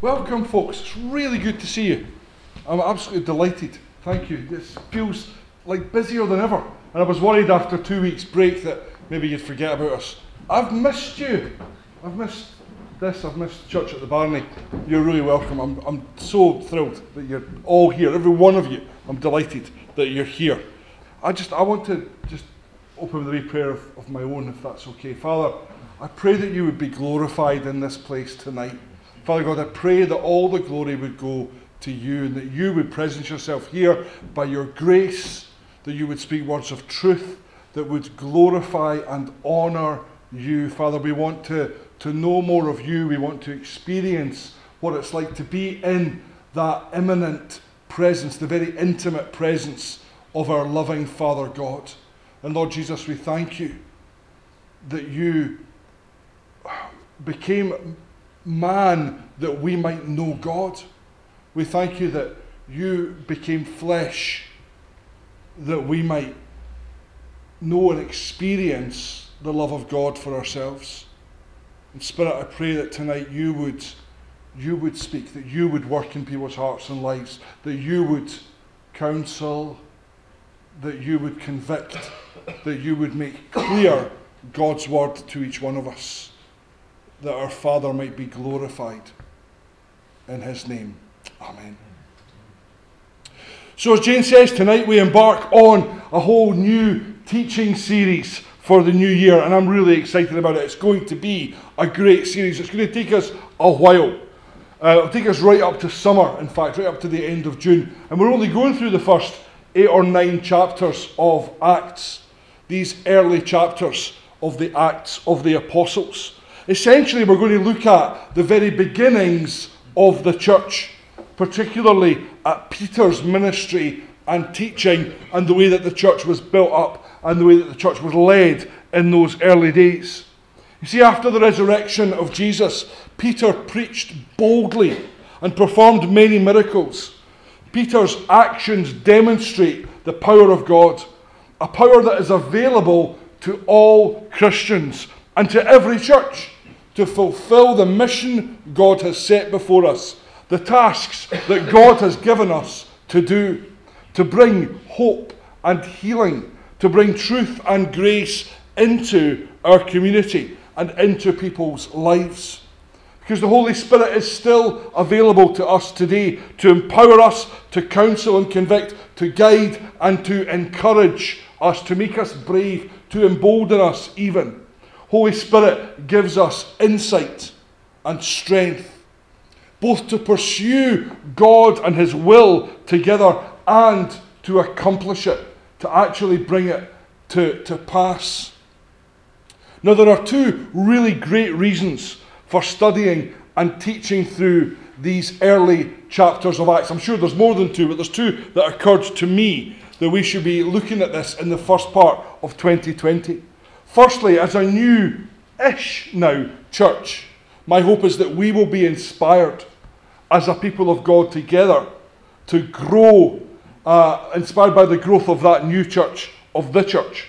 Welcome, folks. It's really good to see you. I'm absolutely delighted. Thank you. This feels like busier than ever. And I was worried after two weeks' break that maybe you'd forget about us. I've missed you. I've missed this. I've missed church at the Barony. You're really welcome. I'm, I'm so thrilled that you're all here. Every one of you. I'm delighted that you're here. I just I want to just open with a wee prayer of, of my own, if that's okay. Father, I pray that you would be glorified in this place tonight. Father God, I pray that all the glory would go to you and that you would presence yourself here by your grace, that you would speak words of truth that would glorify and honour you. Father, we want to, to know more of you. We want to experience what it's like to be in that imminent presence, the very intimate presence of our loving Father God. And Lord Jesus, we thank you that you became man that we might know God. We thank you that you became flesh that we might know and experience the love of God for ourselves. And Spirit, I pray that tonight you would you would speak, that you would work in people's hearts and lives, that you would counsel, that you would convict, that you would make clear God's word to each one of us that our Father might be glorified in his name. Amen. So, as Jane says, tonight we embark on a whole new teaching series for the new year, and I'm really excited about it. It's going to be a great series. It's going to take us a while. Uh, it'll take us right up to summer, in fact, right up to the end of June. And we're only going through the first eight or nine chapters of Acts, these early chapters of the Acts of the Apostles. Essentially, we're going to look at the very beginnings of the church, particularly at Peter's ministry and teaching, and the way that the church was built up and the way that the church was led in those early days. You see, after the resurrection of Jesus, Peter preached boldly and performed many miracles. Peter's actions demonstrate the power of God, a power that is available to all Christians and to every church to fulfill the mission God has set before us, the tasks that God has given us to do, to bring hope and healing, to bring truth and grace into our community and into people's lives. Because the Holy Spirit is still available to us today to empower us, to counsel and convict, to guide and to encourage us, to make us brave, to embolden us even. Holy Spirit gives us insight and strength, both to pursue God and His will together and to accomplish it, to actually bring it to, to pass. Now, there are two really great reasons for studying and teaching through these early chapters of Acts. I'm sure there's more than two, but there's two that occurred to me that we should be looking at this in the first part of 2020. Firstly, as a new ish now church, my hope is that we will be inspired as a people of God together to grow, uh, inspired by the growth of that new church, of the church.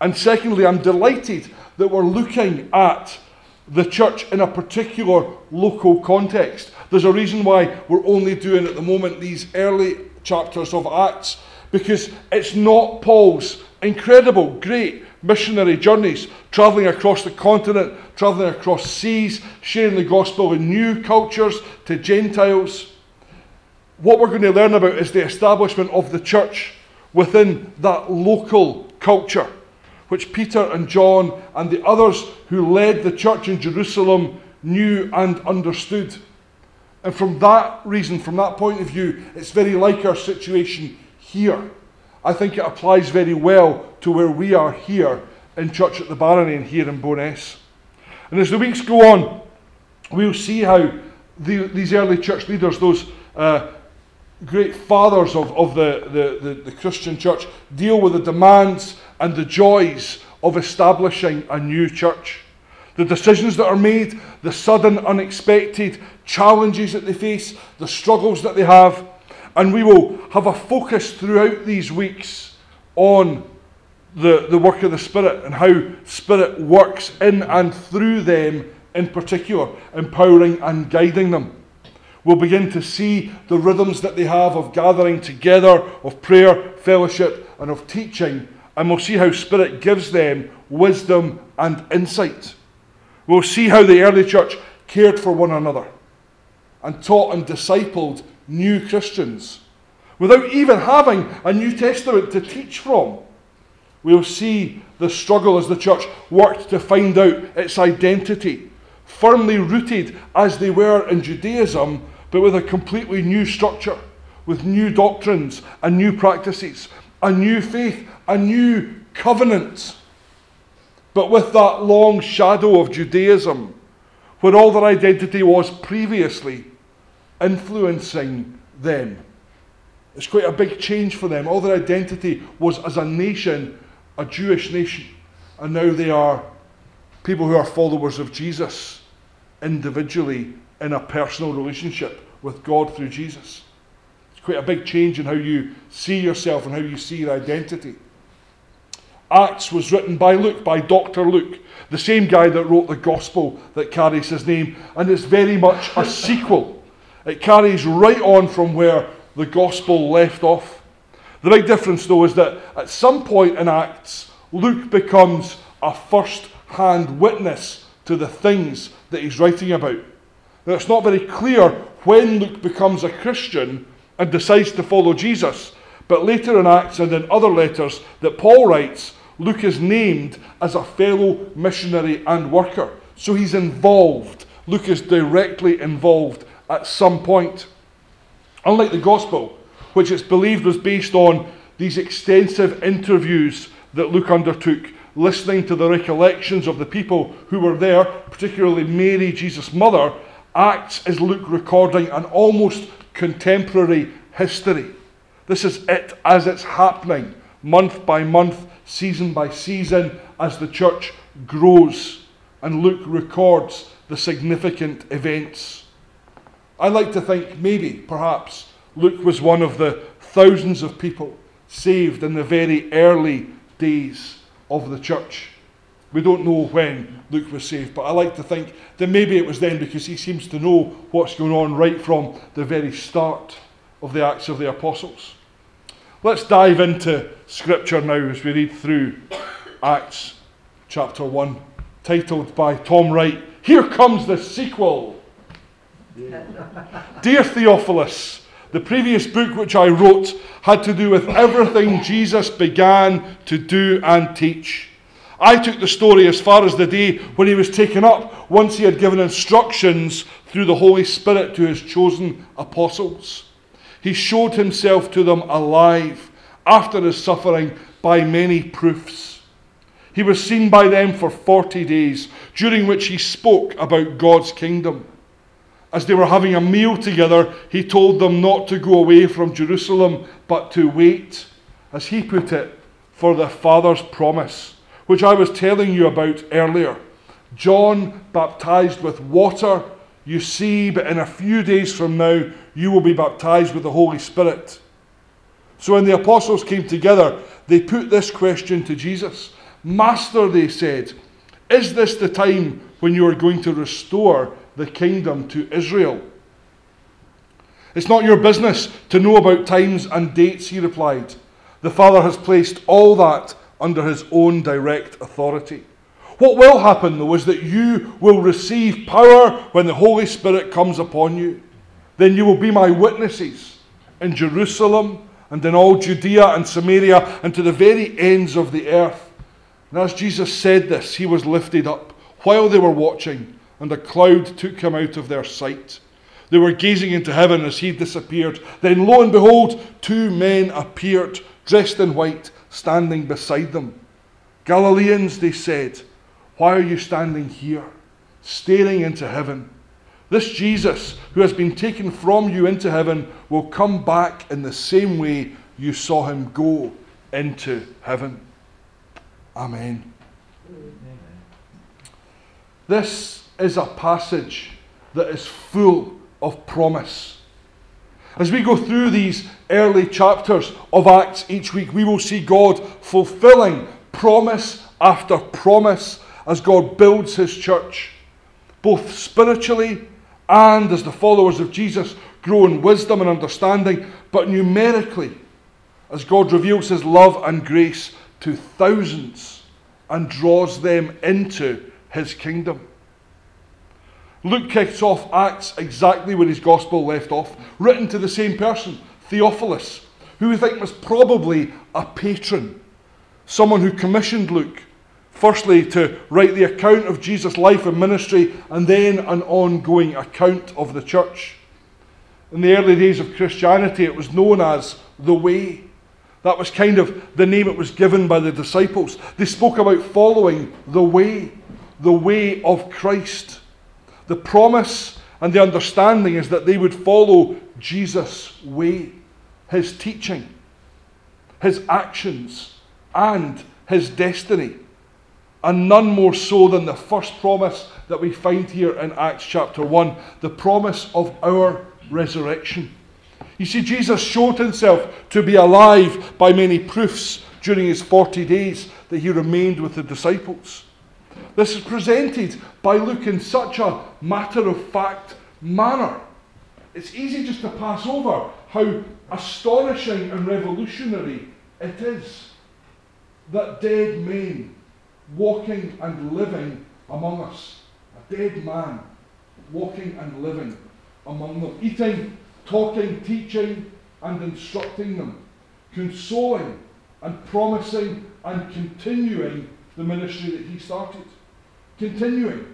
And secondly, I'm delighted that we're looking at the church in a particular local context. There's a reason why we're only doing at the moment these early chapters of Acts, because it's not Paul's incredible, great missionary journeys, travelling across the continent, travelling across seas, sharing the gospel in new cultures to Gentiles. What we're going to learn about is the establishment of the church within that local culture, which Peter and John and the others who led the church in Jerusalem knew and understood. And from that reason, from that point of view, it's very like our situation here. I think it applies very well to where we are here in church at the Barony and here in Bo'ness. And as the weeks go on, we'll see how the, these early church leaders, those uh, great fathers of, of the, the, the, the Christian church, deal with the demands and the joys of establishing a new church. The decisions that are made, the sudden, unexpected challenges that they face, the struggles that they have, and we will have a focus throughout these weeks on the, the work of the Spirit and how Spirit works in and through them in particular, empowering and guiding them. We'll begin to see the rhythms that they have of gathering together, of prayer, fellowship, and of teaching, and we'll see how Spirit gives them wisdom and insight. We'll see how the early church cared for one another and taught and discipled new Christians without even having a New Testament to teach from. We'll see the struggle as the church worked to find out its identity, firmly rooted as they were in Judaism, but with a completely new structure, with new doctrines and new practices, a new faith, a new covenant. But with that long shadow of Judaism, where all their identity was previously influencing them. It's quite a big change for them. All their identity was as a nation, a Jewish nation, and now they are people who are followers of Jesus individually in a personal relationship with God through Jesus. It's quite a big change in how you see yourself and how you see your identity. Acts was written by Luke, by Dr. Luke, the same guy that wrote the gospel that carries his name, and it's very much a sequel. It carries right on from where the gospel left off. The big difference, though, is that at some point in Acts, Luke becomes a first hand witness to the things that he's writing about. Now, it's not very clear when Luke becomes a Christian and decides to follow Jesus, but later in Acts and in other letters that Paul writes, Luke is named as a fellow missionary and worker. So he's involved. Luke is directly involved at some point. Unlike the Gospel, which it's believed was based on these extensive interviews that Luke undertook, listening to the recollections of the people who were there, particularly Mary, Jesus' mother, Acts is Luke recording an almost contemporary history. This is it as it's happening, month by month, season by season, as the church grows. And Luke records the significant events. I like to think maybe, perhaps, Luke was one of the thousands of people saved in the very early days of the church. We don't know when Luke was saved, but I like to think that maybe it was then because he seems to know what's going on right from the very start of the Acts of the Apostles. Let's dive into Scripture now as we read through Acts chapter 1, titled by Tom Wright, Here Comes the Sequel. Dear Theophilus, the previous book which I wrote had to do with everything Jesus began to do and teach. I took the story as far as the day when he was taken up, once he had given instructions through the Holy Spirit to his chosen apostles. He showed himself to them alive after his suffering by many proofs. He was seen by them for 40 days, during which he spoke about God's kingdom. As they were having a meal together, he told them not to go away from Jerusalem, but to wait, as he put it, for the Father's promise which I was telling you about earlier. John baptized with water, you see, but in a few days from now, you will be baptized with the Holy Spirit. So when the apostles came together, they put this question to Jesus Master, they said, is this the time when you are going to restore the kingdom to Israel? It's not your business to know about times and dates, he replied. The Father has placed all that under his own direct authority. What will happen, though, is that you will receive power when the Holy Spirit comes upon you. Then you will be my witnesses in Jerusalem and in all Judea and Samaria and to the very ends of the earth. And as Jesus said this, he was lifted up while they were watching, and a cloud took him out of their sight. They were gazing into heaven as he disappeared. Then, lo and behold, two men appeared, dressed in white standing beside them. Galileans, they said, why are you standing here, staring into heaven? This Jesus, who has been taken from you into heaven, will come back in the same way you saw him go into heaven. Amen. This is a passage that is full of promise. As we go through these early chapters of Acts each week, we will see God fulfilling promise after promise as God builds his church, both spiritually and as the followers of Jesus grow in wisdom and understanding, but numerically as God reveals his love and grace to thousands and draws them into his kingdom. Luke kicks off Acts exactly where his gospel left off, written to the same person, Theophilus, who we think was probably a patron, someone who commissioned Luke, firstly to write the account of Jesus' life and ministry, and then an ongoing account of the church. In the early days of Christianity, it was known as the Way. That was kind of the name it was given by the disciples. They spoke about following the way, the way of Christ. The promise and the understanding is that they would follow Jesus' way, his teaching, his actions, and his destiny. And none more so than the first promise that we find here in Acts chapter 1 the promise of our resurrection. You see, Jesus showed himself to be alive by many proofs during his 40 days that he remained with the disciples. This is presented by Luke in such a matter of fact manner. It's easy just to pass over how astonishing and revolutionary it is that dead men walking and living among us, a dead man walking and living among them, eating, talking, teaching, and instructing them, consoling and promising and continuing the ministry that he started. Continuing.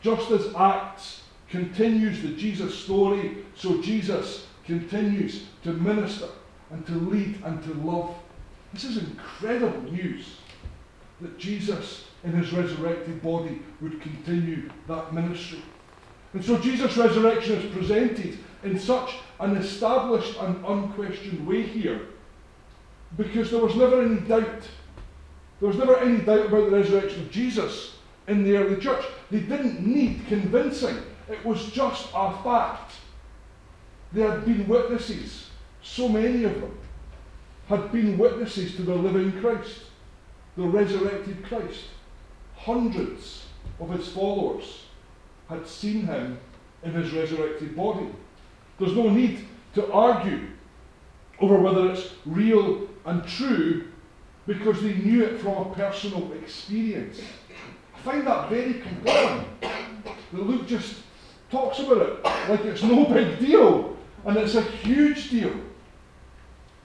Just as Acts continues the Jesus story, so Jesus continues to minister and to lead and to love. This is incredible news that Jesus, in his resurrected body, would continue that ministry. And so Jesus' resurrection is presented in such an established and unquestioned way here because there was never any doubt. There was never any doubt about the resurrection of Jesus in the early church. They didn't need convincing, it was just a fact. There had been witnesses, so many of them had been witnesses to the living Christ, the resurrected Christ. Hundreds of his followers had seen him in his resurrected body. There's no need to argue over whether it's real and true because they knew it from a personal experience. I find that very compelling. That Luke just talks about it like it's no big deal, and it's a huge deal.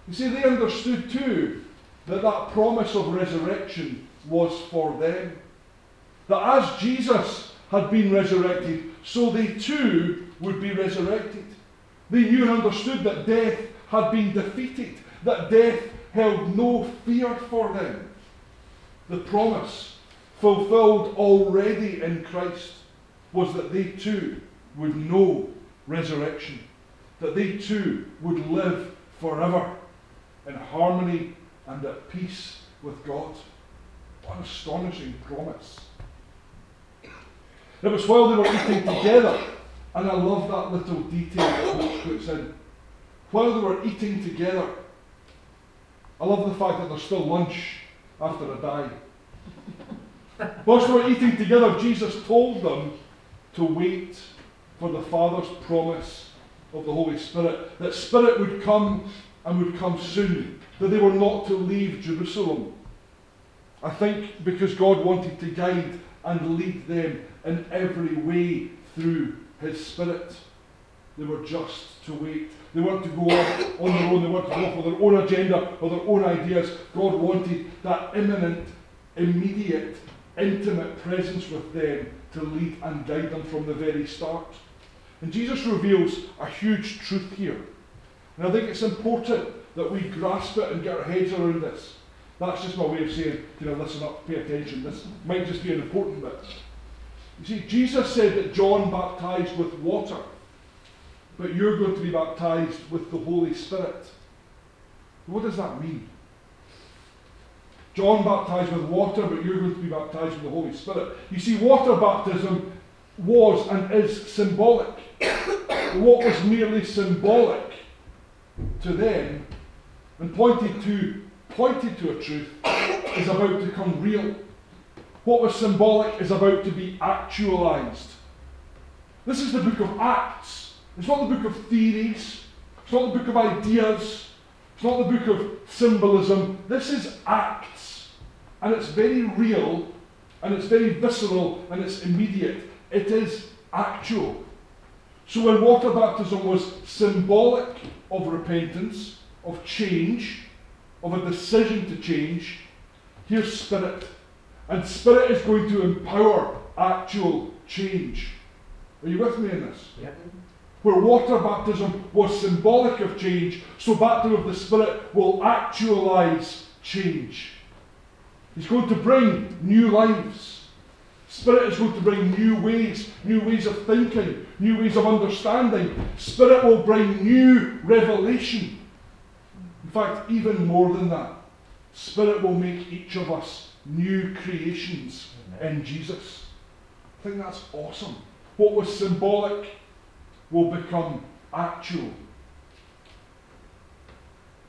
You see, they understood too that that promise of resurrection was for them. That as Jesus had been resurrected, so they too would be resurrected. They knew and understood that death had been defeated, that death held no fear for them. The promise, fulfilled already in Christ, was that they too would know resurrection, that they too would live forever in harmony and at peace with God. What an astonishing promise. It was while they were eating together, and I love that little detail that Luke puts in. While they were eating together, I love the fact that there's still lunch after a die. Whilst they were eating together, Jesus told them to wait for the Father's promise of the Holy Spirit. That Spirit would come and would come soon. That they were not to leave Jerusalem. I think because God wanted to guide and lead them in every way through His Spirit. They were just to wait. They weren't to go off on their own. They weren't to go off with their own agenda or their own ideas. God wanted that imminent, immediate, intimate presence with them to lead and guide them from the very start. And Jesus reveals a huge truth here. And I think it's important that we grasp it and get our heads around this. That's just my way of saying, you know, listen up, pay attention. This might just be an important bit. You see, Jesus said that John baptized with water, but you're going to be baptized with the Holy Spirit. What does that mean? John baptized with water, but you're going to be baptized with the Holy Spirit. You see, water baptism was and is symbolic. what was merely symbolic to them and pointed to pointed to a truth is about to come real. What was symbolic is about to be actualized. This is the book of Acts. It's not the book of theories. It's not the book of ideas. It's not the book of symbolism. This is Acts. And it's very real, and it's very visceral, and it's immediate. It is actual. So when water baptism was symbolic of repentance, of change, of a decision to change, here's Spirit. And Spirit is going to empower actual change. Are you with me in this? Yep. Where water baptism was symbolic of change, so baptism of the Spirit will actualize change. He's going to bring new lives. Spirit is going to bring new ways, new ways of thinking, new ways of understanding. Spirit will bring new revelation. In fact, even more than that, Spirit will make each of us new creations in Jesus. I think that's awesome. What was symbolic will become actual.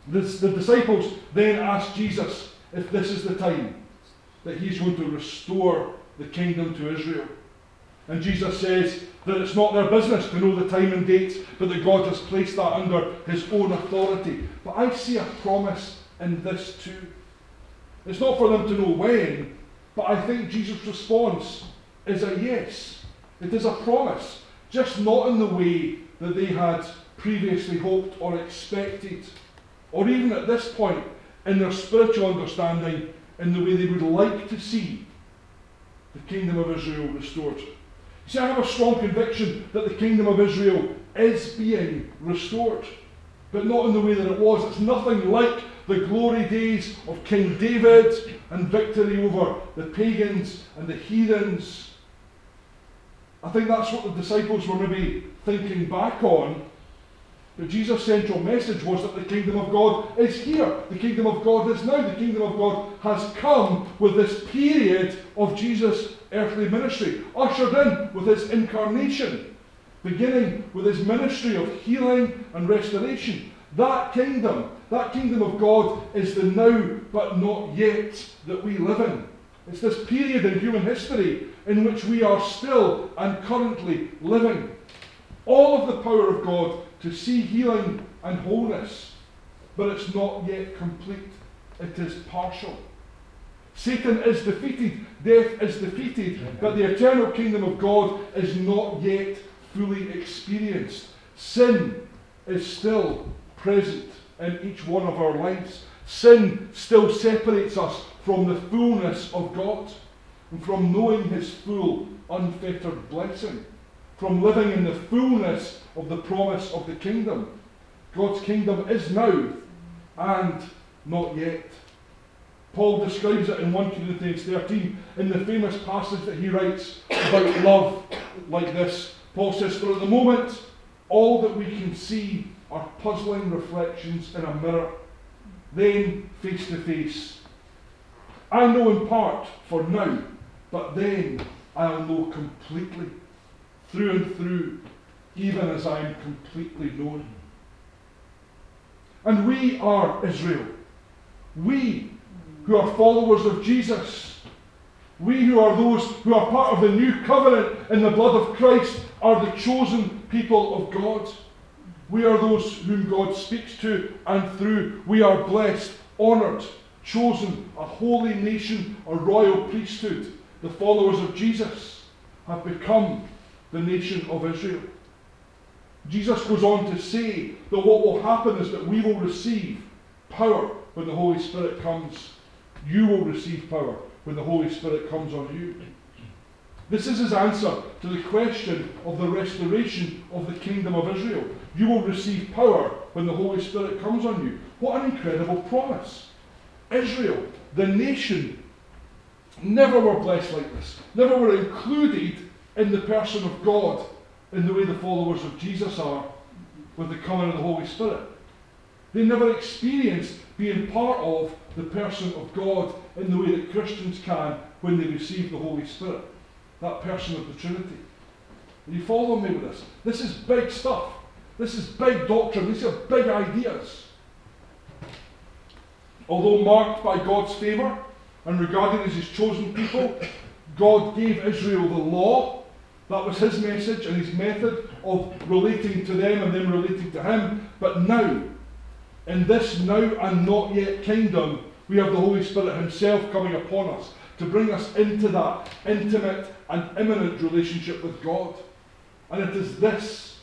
This, the disciples then asked Jesus if this is the time that he's going to restore the kingdom to Israel. And Jesus says that it's not their business to know the time and date, but that God has placed that under his own authority. But I see a promise in this too. It's not for them to know when, but I think Jesus' response is a yes. It is a promise, just not in the way that they had previously hoped or expected, or even at this point in their spiritual understanding, in the way they would like to see the kingdom of Israel restored. See, I have a strong conviction that the kingdom of Israel is being restored, but not in the way that it was. It's nothing like the glory days of King David and victory over the pagans and the heathens. I think that's what the disciples were maybe thinking back on. But Jesus' central message was that the kingdom of God is here. The kingdom of God is now. The kingdom of God has come with this period of Jesus' earthly ministry, ushered in with his incarnation, beginning with his ministry of healing and restoration. That kingdom, that kingdom of God, is the now but not yet that we live in. It's this period in human history in which we are still and currently living. All of the power of God to see healing and wholeness, but it's not yet complete. It is partial. Satan is defeated, death is defeated, but the eternal kingdom of God is not yet fully experienced. Sin is still present in each one of our lives. Sin still separates us from the fullness of God and from knowing His full, unfettered blessing, from living in the fullness of the promise of the kingdom. God's kingdom is now and not yet. Paul describes it in 1 Corinthians 13 in the famous passage that he writes about love like this. Paul says, For at the moment, all that we can see are puzzling reflections in a mirror. Then, face to face, I know in part for now, but then I'll know completely, through and through, even as I am completely known. And we are Israel. We who are followers of Jesus. We who are those who are part of the new covenant in the blood of Christ are the chosen people of God. We are those whom God speaks to and through. We are blessed, honoured, chosen, a holy nation, a royal priesthood. The followers of Jesus have become the nation of Israel. Jesus goes on to say that what will happen is that we will receive power when the Holy Spirit comes. You will receive power when the Holy Spirit comes on you. This is his answer to the question of the restoration of the kingdom of Israel. You will receive power when the Holy Spirit comes on you. What an incredible promise. Israel, the nation, never were blessed like this, never were included in the person of God in the way the followers of Jesus are with the coming of the Holy Spirit. They never experienced being part of the person of God in the way that Christians can when they receive the Holy Spirit, that person of the Trinity. Are you following me with this? This is big stuff. This is big doctrine. These are big ideas. Although marked by God's favour and regarded as his chosen people, God gave Israel the law. That was his message and his method of relating to them and them relating to him. But now, in this now and not yet kingdom, we have the Holy Spirit himself coming upon us to bring us into that intimate and imminent relationship with God. And it is this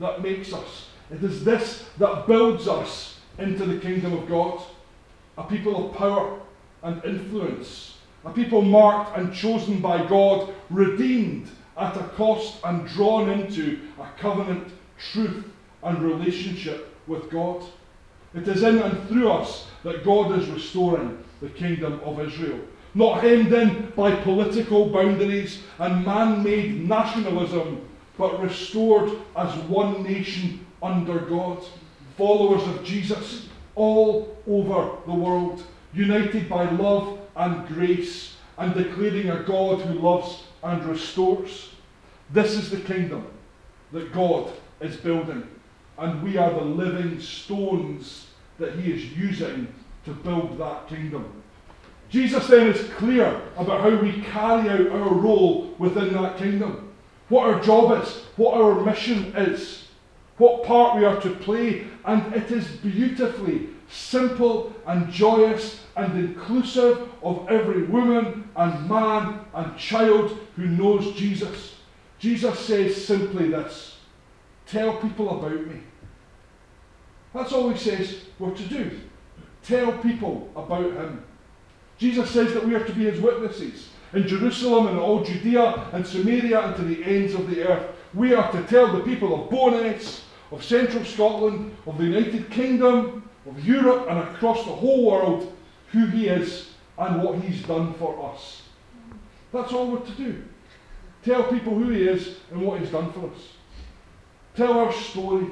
that makes us, it is this that builds us into the kingdom of God. A people of power and influence, a people marked and chosen by God, redeemed at a cost and drawn into a covenant truth and relationship with God. It is in and through us that God is restoring the kingdom of Israel not hemmed in by political boundaries and man made nationalism, but restored as one nation under God, followers of Jesus all over the world, united by love and grace, and declaring a God who loves and restores. This is the kingdom that God is building, and we are the living stones that He is using to build that kingdom. Jesus then is clear about how we carry out our role within that kingdom, what our job is, what our mission is, what part we are to play, and it is beautifully simple and joyous and inclusive of every woman and man and child who knows Jesus. Jesus says simply this Tell people about me. That's all he says we're to do. Tell people about him. Jesus says that we are to be his witnesses in Jerusalem and all Judea and Samaria and to the ends of the earth. We are to tell the people of Bo'ness, of central Scotland, of the United Kingdom, of Europe, and across the whole world who he is and what he's done for us. That's all we're to do. Tell people who he is and what he's done for us. Tell our story.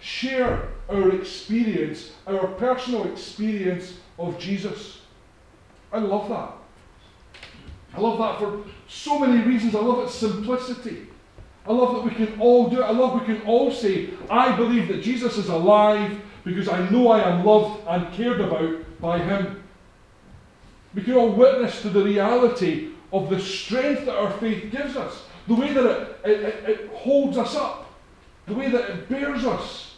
Share our experience, our personal experience of Jesus. I love that. I love that for so many reasons. I love its simplicity. I love that we can all do it. I love we can all say, I believe that Jesus is alive because I know I am loved and cared about by Him. We can all witness to the reality of the strength that our faith gives us, the way that it, it, it holds us up, the way that it bears us.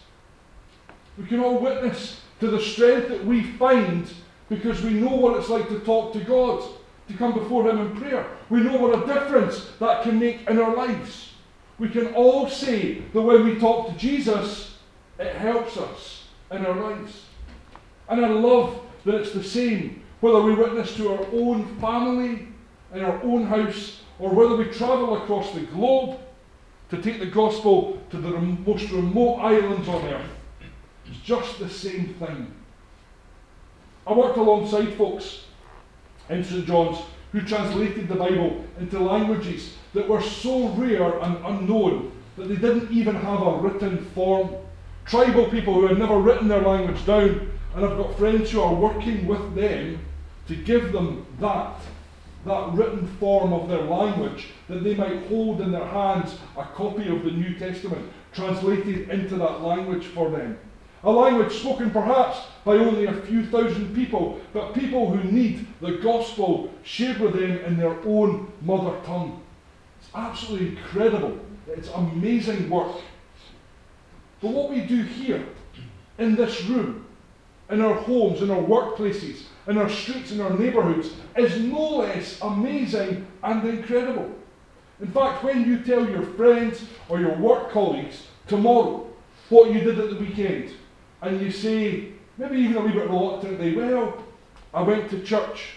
We can all witness to the strength that we find because we know what it's like to talk to God, to come before Him in prayer. We know what a difference that can make in our lives. We can all say that when we talk to Jesus, it helps us in our lives. And I love that it's the same whether we witness to our own family, in our own house, or whether we travel across the globe to take the gospel to the most remote islands on earth. It's just the same thing. I worked alongside folks in St John's who translated the Bible into languages that were so rare and unknown that they didn't even have a written form. Tribal people who had never written their language down, and I've got friends who are working with them to give them that, that written form of their language, that they might hold in their hands a copy of the New Testament translated into that language for them. A language spoken perhaps by only a few thousand people, but people who need the gospel shared with them in their own mother tongue. Absolutely incredible. It's amazing work. But what we do here, in this room, in our homes, in our workplaces, in our streets, in our neighbourhoods, is no less amazing and incredible. In fact, when you tell your friends or your work colleagues tomorrow what you did at the weekend, and you say, maybe even a wee bit reluctantly, well, I went to church.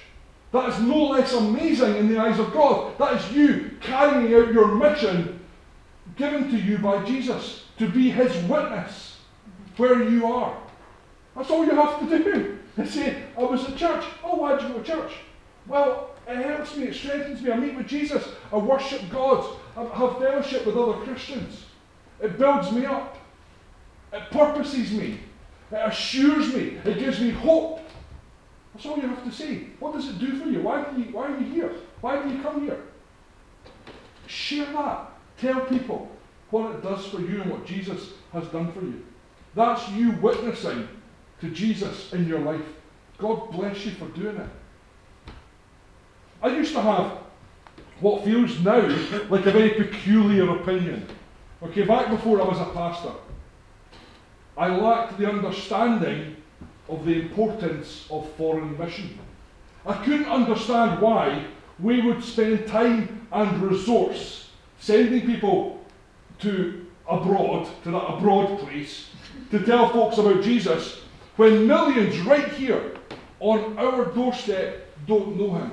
That is no less amazing in the eyes of God. That is you carrying out your mission given to you by Jesus to be his witness where you are. That's all you have to do. They say, I was at church. Oh, why did you go to church? Well, it helps me, it strengthens me. I meet with Jesus, I worship God, I have fellowship with other Christians. It builds me up, it purposes me, it assures me. It gives me hope. That's all you have to say. What does it do for you? Why, do you, why are you here? Why do you come here? Share that. Tell people. what it does for you and what Jesus has done for you. That's you witnessing to Jesus in your life. God bless you for doing it. I used to have what feels now like a very peculiar opinion. Okay, back before I was a pastor, I lacked the understanding of the importance of foreign mission. I couldn't understand why we would spend time and resource sending people to abroad, to that abroad place, to tell folks about Jesus, when millions right here on our doorstep don't know him.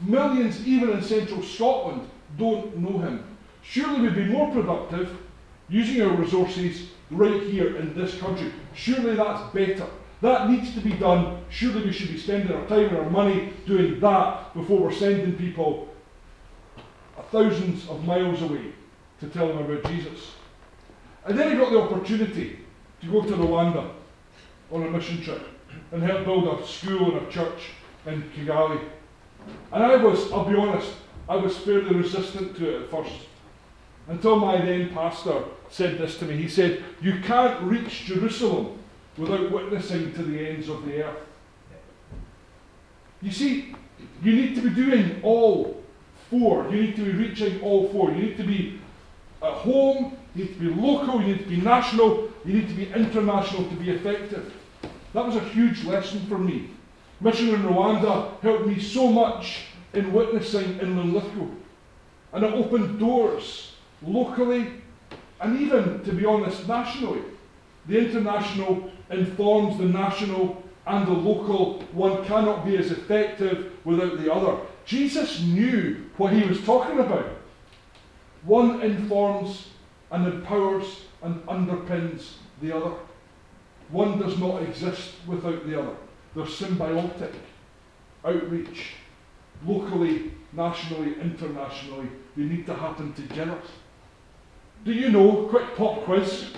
Millions, even in central Scotland, don't know him. Surely we'd be more productive using our resources right here in this country. Surely that's better. That needs to be done. Surely we should be spending our time and our money doing that before we're sending people thousands of miles away to tell them about Jesus. And then I got the opportunity to go to Rwanda on a mission trip and help build a school and a church in Kigali. And I was, I'll be honest, I was fairly resistant to it at first. Until my then pastor said this to me. He said, You can't reach Jerusalem without witnessing to the ends of the earth. You see, you need to be doing all four. You need to be reaching all four. You need to be at home, you need to be local, you need to be national, you need to be international to be effective. That was a huge lesson for me. Mission in Rwanda helped me so much in witnessing in Linlithgow. And it opened doors locally and even, to be honest, nationally. The international informs the national and the local. One cannot be as effective without the other. Jesus knew what he was talking about. One informs and empowers and underpins the other. One does not exist without the other. They're symbiotic. Outreach, locally, nationally, internationally, they need to happen together. Do you know, quick pop quiz,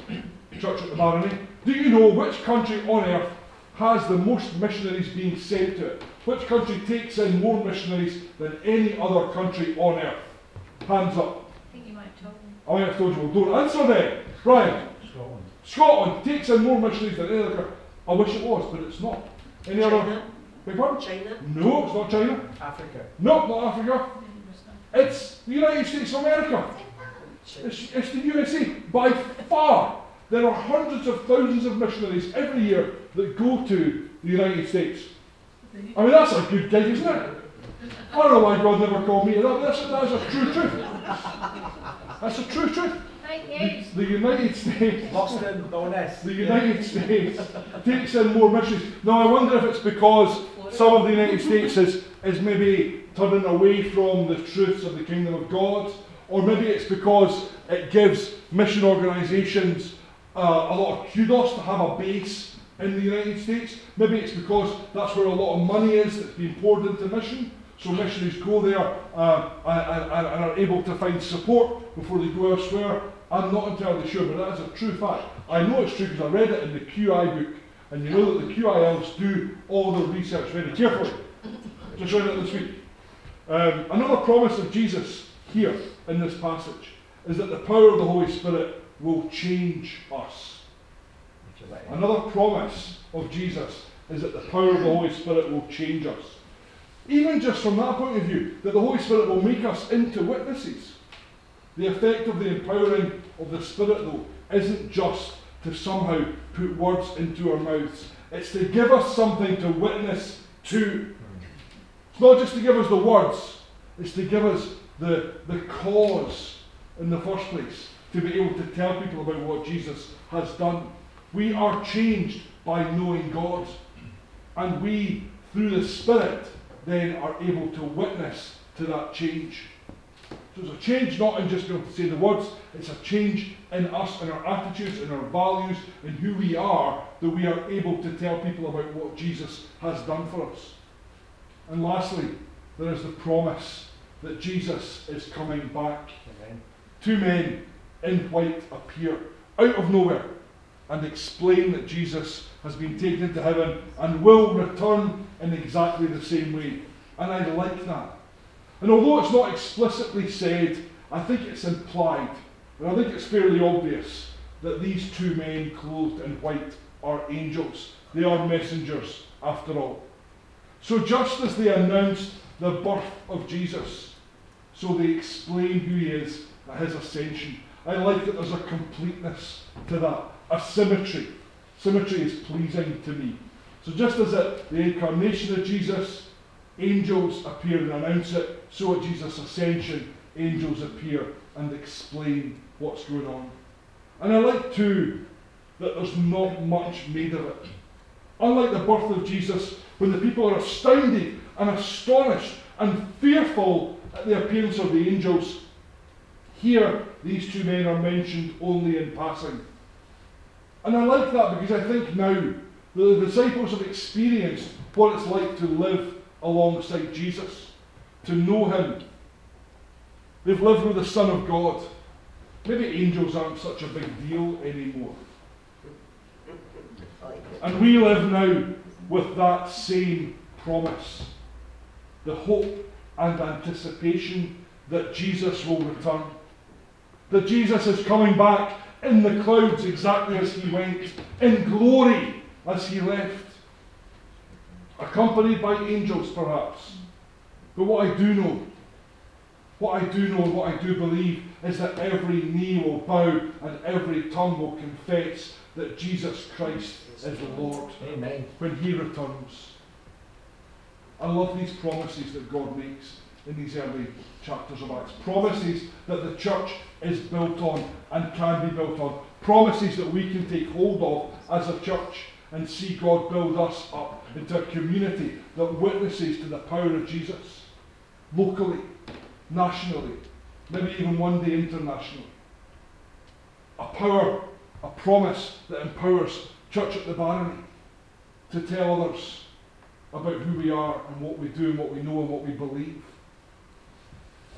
Church at the Barony, do you know which country on earth has the most missionaries being sent to it? Which country takes in more missionaries than any other country on earth? Hands up. I think you might have told me. I might have told you, well, don't answer then. Ryan. Scotland. Scotland takes in more missionaries than any other country. I wish it was, but it's not. Any other? China? Big one? China? No, it's not China. Africa. No, not Africa. Maybe it was not. It's the United States of America. It's, it's the USA. By far, there are hundreds of thousands of missionaries every year that go to the United States. I mean, that's a good gig, isn't it? I don't know why God never called me. That, that's, that's a true truth. That's a true truth. The, the United States, Boston, Donetsk. the United States takes in more missionaries. Now, I wonder if it's because some of the United States is, is maybe turning away from the truths of the kingdom of God, or maybe it's because it gives mission organisations uh, a lot of kudos to have a base in the United States. Maybe it's because that's where a lot of money is that's being poured into mission. So missionaries go there uh, and, and, and are able to find support before they go elsewhere. I'm not entirely sure, but that is a true fact. I know it's true because I read it in the QI book, and you know that the QI Elves do all the research very carefully. Just read it this week. Um, another promise of Jesus here in this passage is that the power of the Holy Spirit will change us. Another promise of Jesus is that the power of the Holy Spirit will change us. Even just from that point of view, that the Holy Spirit will make us into witnesses. The effect of the empowering of the Spirit, though, isn't just to somehow put words into our mouths, it's to give us something to witness to. It's not just to give us the words, it's to give us the, the cause in the first place, to be able to tell people about what Jesus has done. We are changed by knowing God, and we, through the Spirit, then are able to witness to that change. So it's a change not in just being able to say the words, it's a change in us, in our attitudes, in our values, in who we are, that we are able to tell people about what Jesus has done for us. And lastly, there is the promise that Jesus is coming back. Amen. Two men in white appear out of nowhere and explain that Jesus has been taken into heaven and will return in exactly the same way. And I like that. And although it's not explicitly said, I think it's implied And I think it's fairly obvious that these two men clothed in white are angels. They are messengers, after all. So, just as they announced the birth of Jesus, so they explain who he is at his ascension. I like that there's a completeness to that, a symmetry. Symmetry is pleasing to me. So, just as at the incarnation of Jesus, angels appear and announce it, so at Jesus' ascension, angels appear and explain what's going on. And I like too that there's not much made of it. Unlike the birth of Jesus, when the people are astounded and astonished and fearful at the appearance of the angels, here these two men are mentioned only in passing. And I like that because I think now that the disciples have experienced what it's like to live alongside Jesus, to know Him. They've lived with the Son of God. Maybe angels aren't such a big deal anymore. And we live now with that same promise the hope and anticipation that Jesus will return. That Jesus is coming back in the clouds exactly as he went, in glory as he left, accompanied by angels perhaps. But what I do know, what I do know and what I do believe is that every knee will bow and every tongue will confess that Jesus Christ is the Lord Amen. when he returns. I love these promises that God makes in these early chapters of Acts. Promises that the church is built on and can be built on. Promises that we can take hold of as a church and see God build us up into a community that witnesses to the power of Jesus locally, nationally, maybe even one day internationally. A power, a promise that empowers Church at the Barony to tell others about who we are and what we do and what we know and what we believe.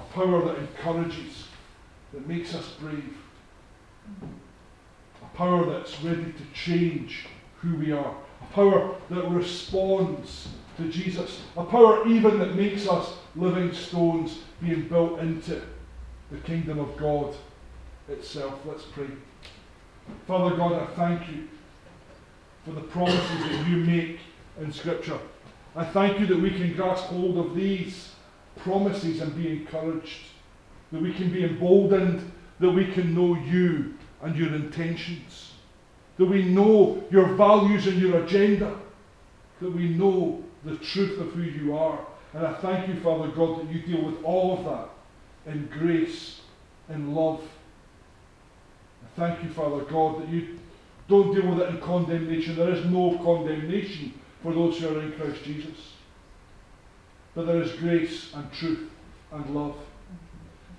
A power that encourages, that makes us brave. A power that's ready to change who we are. A power that responds to Jesus. A power even that makes us living stones being built into the kingdom of God itself. Let's pray. Father God, I thank you for the promises that you make in Scripture. I thank you that we can grasp hold of these promises and be encouraged, that we can be emboldened, that we can know you and your intentions, that we know your values and your agenda, that we know the truth of who you are. And I thank you, Father God, that you deal with all of that in grace, and love. I thank you, Father God, that you don't deal with it in condemnation. There is no condemnation for those who are in Christ Jesus. But there is grace and truth and love.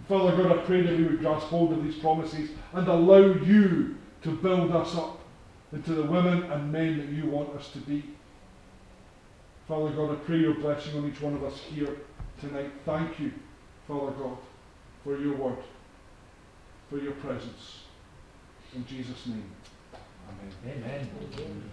Father God, I pray that we would grasp hold of these promises and allow you to build us up into the women and men that you want us to be. Father God, I pray your blessing on each one of us here tonight. Thank you, Father God, for your word, for your presence. In Jesus' name, Amen. Amen.